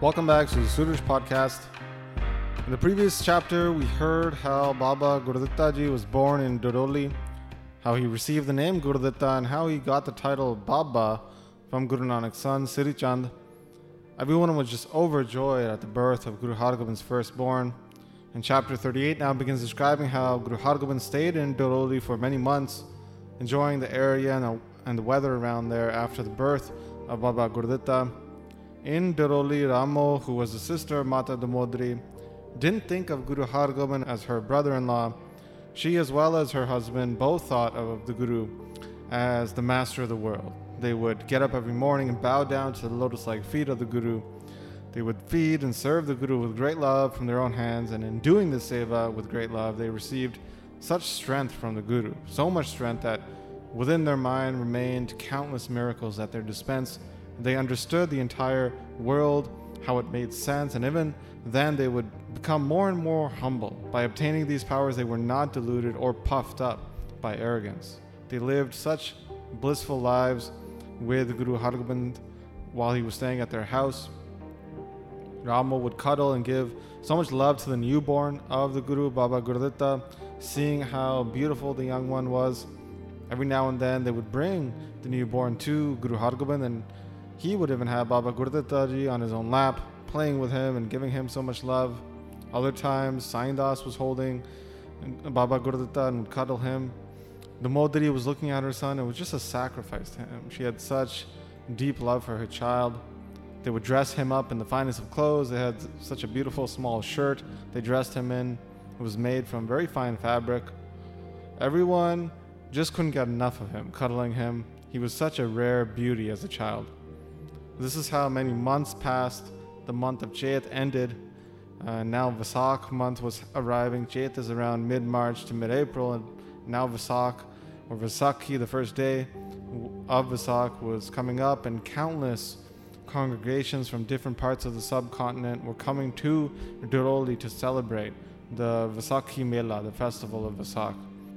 Welcome back to the Suraj podcast. In the previous chapter, we heard how Baba Gurditta ji was born in Doroli, how he received the name Gurditta, and how he got the title Baba from Guru Nanak's son, Siri Chand. Everyone was just overjoyed at the birth of Guru Hargobind's firstborn. And chapter 38 now begins describing how Guru Hargobind stayed in Doroli for many months, enjoying the area and the, weather around there after the birth of Baba Gurditta. In Doroli, Ramo, who was the sister of Mata Damodri, didn't think of Guru Hargobind as her brother in law. She, as well as her husband, both thought of the Guru as the master of the world. They would get up every morning and bow down to the lotus like feet of the Guru. They would feed and serve the Guru with great love from their own hands, and in doing this seva with great love, they received such strength from the Guru, so much strength that within their mind remained countless miracles at their dispense. They understood the entire world, how it made sense, and even then they would become more and more humble. By obtaining these powers, they were not deluded or puffed up by arrogance. They lived such blissful lives with Guru Hargobind while he was staying at their house. Ramo would cuddle and give so much love to the newborn of the Guru, Baba Gurditta, seeing how beautiful the young one was. Every now and then they would bring the newborn to Guru Hargobind and he would even have Baba Gurditta ji on his own lap, playing with him and giving him so much love. Other times, Saindas was holding Baba Gurditta and would cuddle him. Damodri was looking at her son. It was just a sacrifice to him. She had such deep love for her child. They would dress him up in the finest of clothes. They had such a beautiful small shirt they dressed him in. It was made from very fine fabric. Everyone just couldn't get enough of him, cuddling him. He was such a rare beauty as a child. This is how many months passed. The month of Chet ended. Uh, now Vasak month was arriving. Chet is around mid March to mid April, and now Vasak, or Vaisakhi, the first day of Vasak, was coming up, and countless congregations from different parts of the subcontinent were coming to Duroli to celebrate the Vaisakhi Mela, the festival of Vasak.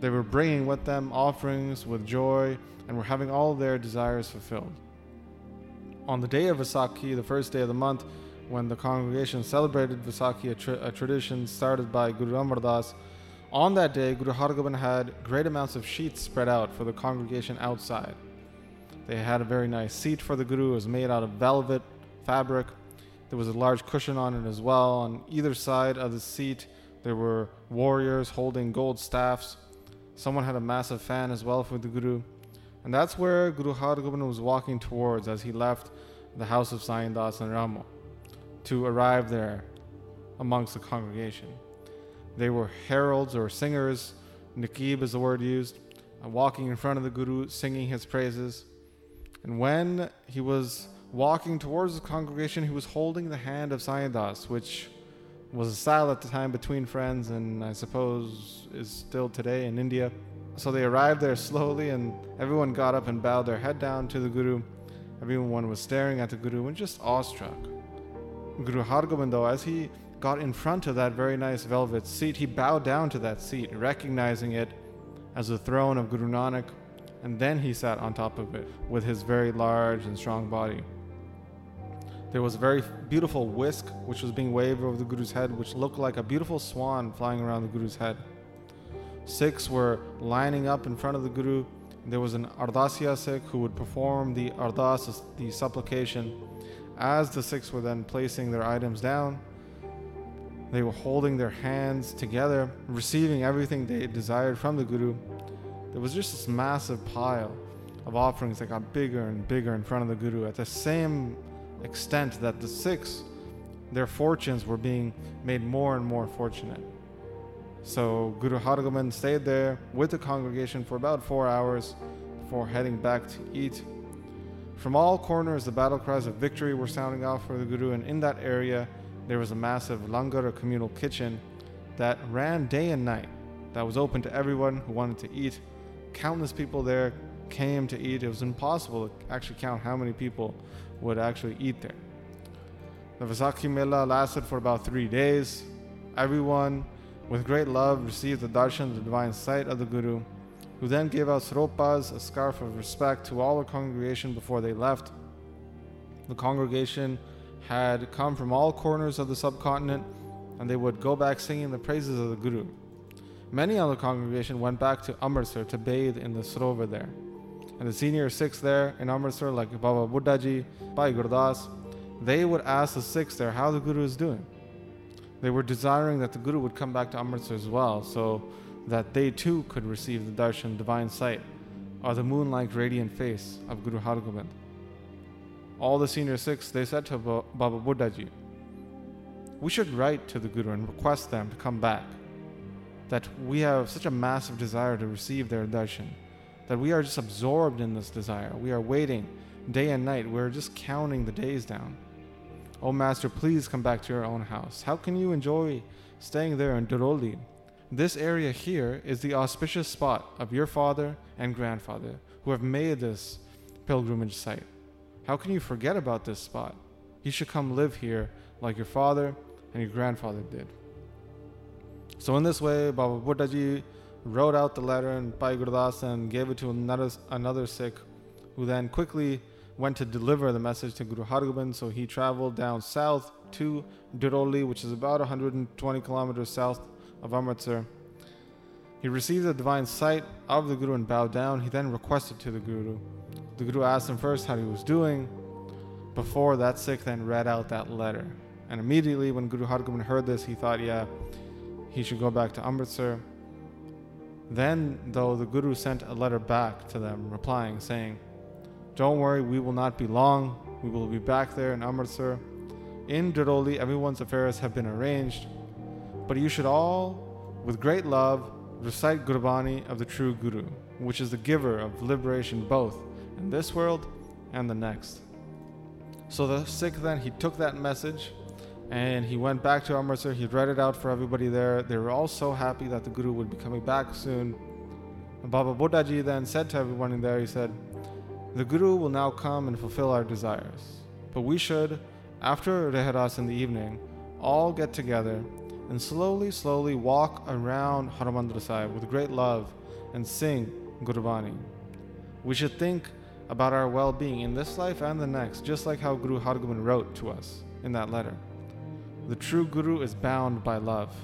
They were bringing with them offerings with joy and were having all their desires fulfilled. On the day of Vaisakhi, the first day of the month, when the congregation celebrated Vaisakhi, a, tra- a tradition started by Guru Amar Das, on that day, Guru Hargobind had great amounts of sheets spread out for the congregation outside. They had a very nice seat for the Guru. It was made out of velvet fabric. There was a large cushion on it as well. On either side of the seat, there were warriors holding gold staffs. Someone had a massive fan as well for the Guru. And that's where Guru Hargobind was walking towards as he left the house of Saindas and Ramo to arrive there amongst the congregation. They were heralds or singers, Nikib is the word used, uh, walking in front of the Guru, singing his praises. And when he was walking towards the congregation, he was holding the hand of Saindas, which was a style at the time between friends and I suppose is still today in India. So they arrived there slowly, and everyone got up and bowed their head down to the Guru. Everyone was staring at the Guru and just awestruck. Guru Hargobind, though, as he got in front of that very nice velvet seat, he bowed down to that seat, recognizing it as the throne of Guru Nanak, and then he sat on top of it with his very large and strong body. There was a very beautiful whisk which was being waved over the Guru's head, which looked like a beautiful swan flying around the Guru's head. Sikhs were lining up in front of the Guru. There was an Ardasya Sikh who would perform the Ardas, the supplication. As the Sikhs were then placing their items down, they were holding their hands together, receiving everything they desired from the Guru. There was just this massive pile of offerings that got bigger and bigger in front of the Guru at the same extent that the Sikhs, their fortunes were being made more and more fortunate. So Guru Hargobind stayed there with the congregation for about four hours before heading back to eat. From all corners, the battle cries of victory were sounding out for the Guru, and in that area, there was a massive langar or communal kitchen that ran day and night, that was open to everyone who wanted to eat. Countless people there came to eat. It was impossible to actually count how many people would actually eat there. The Vaisakhi Mela lasted for about three days. Everyone, with great love, received the darshan, the divine sight of the Guru, who then gave out sropas, a scarf of respect, to all the congregation before they left. The congregation had come from all corners of the subcontinent, and they would go back singing the praises of the Guru. Many of the congregation went back to Amritsar to bathe in the Sarovar there. And the senior Sikhs there in Amritsar, like Baba Buddha Bhai Gurdas, they would ask the Sikhs there how the Guru is doing. They were desiring that the Guru would come back to Amritsar as well, so that they too could receive the darshan, divine sight, or the moon-like radiant face of Guru Hargobind. All the senior Sikhs, they said to Baba Buddha we should write to the Guru and request them to come back. That we have such a massive desire to receive their darshan, that we are just absorbed in this desire. We are waiting day and night. We're just counting the days down. Oh, Master, please come back to your own house. How can you enjoy staying there in Dharauli? This area here is the auspicious spot of your father and grandfather who have made this pilgrimage site. How can you forget about this spot? You should come live here like your father and your grandfather did. So, in this way, Baba Buddha wrote out the letter and Bhai Gurdas and gave it to another, another Sikh, who then quickly went to deliver the message to Guru Hargobind. So, he traveled down south to Dharauli, which is about 120 kilometers south of Amritsar. He received the divine sight of the Guru and bowed down. He then requested to the Guru. The Guru asked him first how he was doing. Before that Sikh then read out that letter. And immediately, when Guru Hargobind heard this, he thought, yeah, he should go back to Amritsar. Then, though, the Guru sent a letter back to them, replying, saying, Don't worry, we will not be long. We will be back there in Amritsar. In Dharauli, everyone's affairs have been arranged. But you should all, with great love, recite Gurbani of the true Guru, which is the giver of liberation both in this world and the next. So the Sikh then, he took that message and he went back to Amritsar. He read it out for everybody there. They were all so happy that the Guru would be coming back soon. And Baba Buddha Ji then said to everyone in there, he said, The Guru will now come and fulfill our desires. But we should, after Reharas in the evening, all get together and slowly, slowly walk around Harmandir Sahib with great love and sing Gurbani. We should think about our well being in this life and the next, just like how Guru Hargobind wrote to us in that letter. The true Guru is bound by love.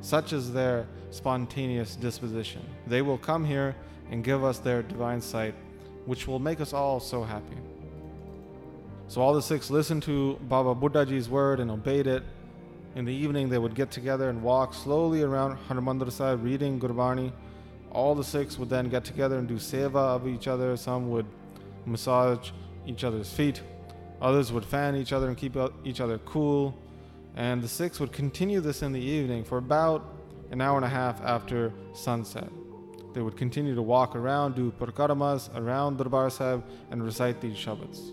Such is their spontaneous disposition. They will come here and give us their divine sight, which will make us all so happy. So all the Sikhs listened to Baba Buddhaji's word and obeyed it. In the evening, they would get together and walk slowly around Harmandir Sahib reading Gurbani. All the Sikhs would then get together and do seva of each other. Some would massage each other's feet. Others would fan each other and keep each other cool and the Sikhs would continue this in the evening for about an hour and a half after sunset. They would continue to walk around, do parikaramas around Darbar Sahib, and recite these Shabads.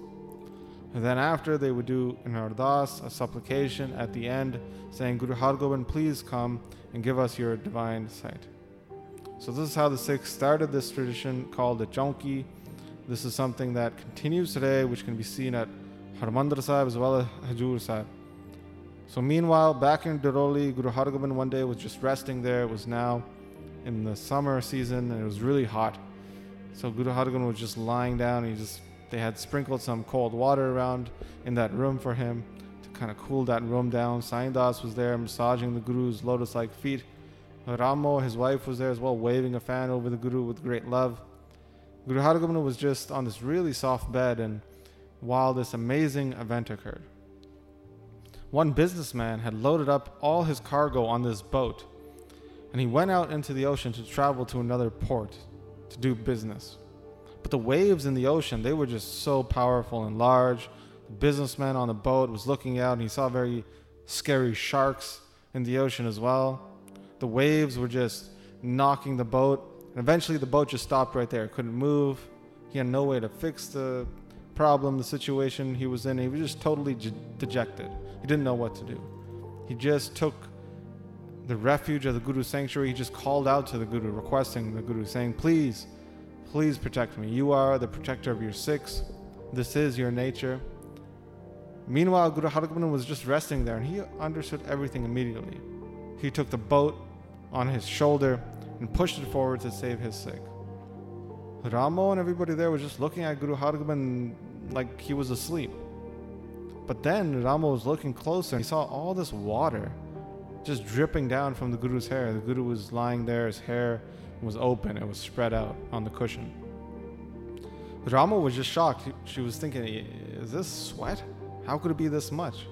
And then after, they would do an ardas, a supplication at the end, saying, Guru Hargobind, please come and give us your divine sight. So this is how the Sikhs started this tradition called the Chaunki. This is something that continues today, which can be seen at Harmandir Sahib as well as Hajur Sahib. So meanwhile, back in Dharauli, Guru Hargobind one day was just resting there. It was now in the summer season and it was really hot. So Guru Hargobind was just lying down. He just they had sprinkled some cold water around in that room for him to kind of cool that room down. Sai Das was there massaging the Guru's lotus-like feet. Ramo, his wife, was there as well, waving a fan over the Guru with great love. Guru Hargobind was just on this really soft bed, and while this amazing event occurred, one businessman had loaded up all his cargo on this boat, and he went out into the ocean to travel to another port to do business. But the waves in the ocean, they were just so powerful and large. The businessman on the boat was looking out and he saw very scary sharks in the ocean as well. The waves were just knocking the boat, and eventually the boat just stopped right there. Couldn't move. He had no way to fix the problem, the situation he was in. He was just totally dejected. He didn't know what to do. He just took the refuge of the Guru's sanctuary. He just called out to the Guru, requesting the Guru, saying, Please, please protect me. You are the protector of your Sikhs. This is your nature. Meanwhile, Guru Hargobind was just resting there and he understood everything immediately. He took the boat on his shoulder and pushed it forward to save his Sikh. Ramo and everybody there was just looking at Guru Hargobind like he was asleep. But then Ramo was looking closer and he saw all this water just dripping down from the Guru's hair. The Guru was lying there, his hair was open, it was spread out on the cushion. Ramo was just shocked. She was thinking, Is this sweat? How could it be this much?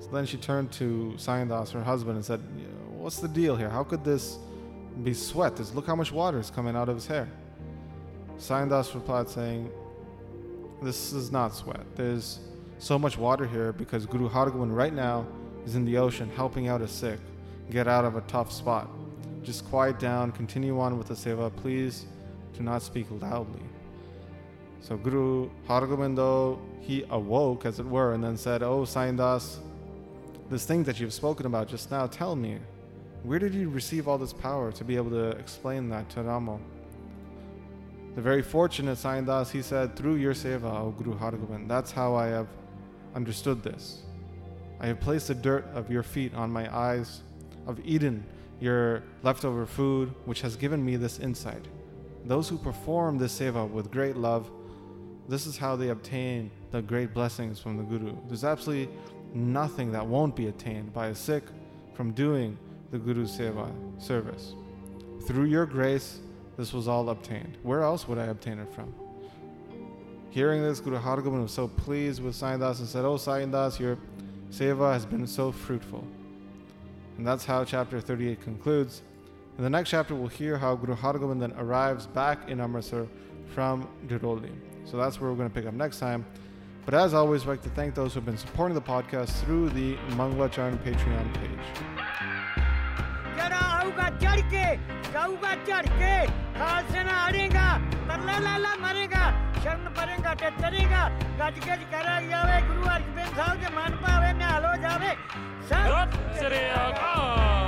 So then she turned to Saindas, her husband, and said, What's the deal here? How could this be sweat? This, look how much water is coming out of his hair. Saindas replied, saying, This is not sweat. There's so much water here because Guru Hargobind right now is in the ocean helping out a Sikh get out of a tough spot. Just quiet down, continue on with the seva. Please do not speak loudly. So Guru Hargobind, though, he awoke, as it were, and then said, Oh, Saindas, this thing that you've spoken about just now, tell me, where did you receive all this power to be able to explain that to Ramo? The very fortunate Saindas, he said, through your seva, O Guru Hargobind, that's how I have understood this. I have placed the dirt of your feet on my eyes, of eaten your leftover food, which has given me this insight. Those who perform this seva with great love, this is how they obtain the great blessings from the Guru. There's absolutely nothing that won't be attained by a Sikh from doing the Guru Seva service. Through your grace, this was all obtained. Where else would I obtain it from? Hearing this, Guru Hargobind was so pleased with Saindas and said, Oh, Saindas, your seva has been so fruitful. And that's how chapter 38 concludes. In the next chapter, we'll hear how Guru Hargobind then arrives back in Amritsar from Dhiroli. So that's where we're going to pick up next time. But as always, I'd like to thank those who have been supporting the podcast through the Manglacharan Patreon page. जाऊँगा चढ़ के जाऊँगा चढ़ के खालसेना हरेगा तरला लाला मरेगा, शरण परेगा ते तरेगा गज गज करा जावे गुरु अर्जुन साहब के मान पावे ना हलो जावे। सब श्री अकाल।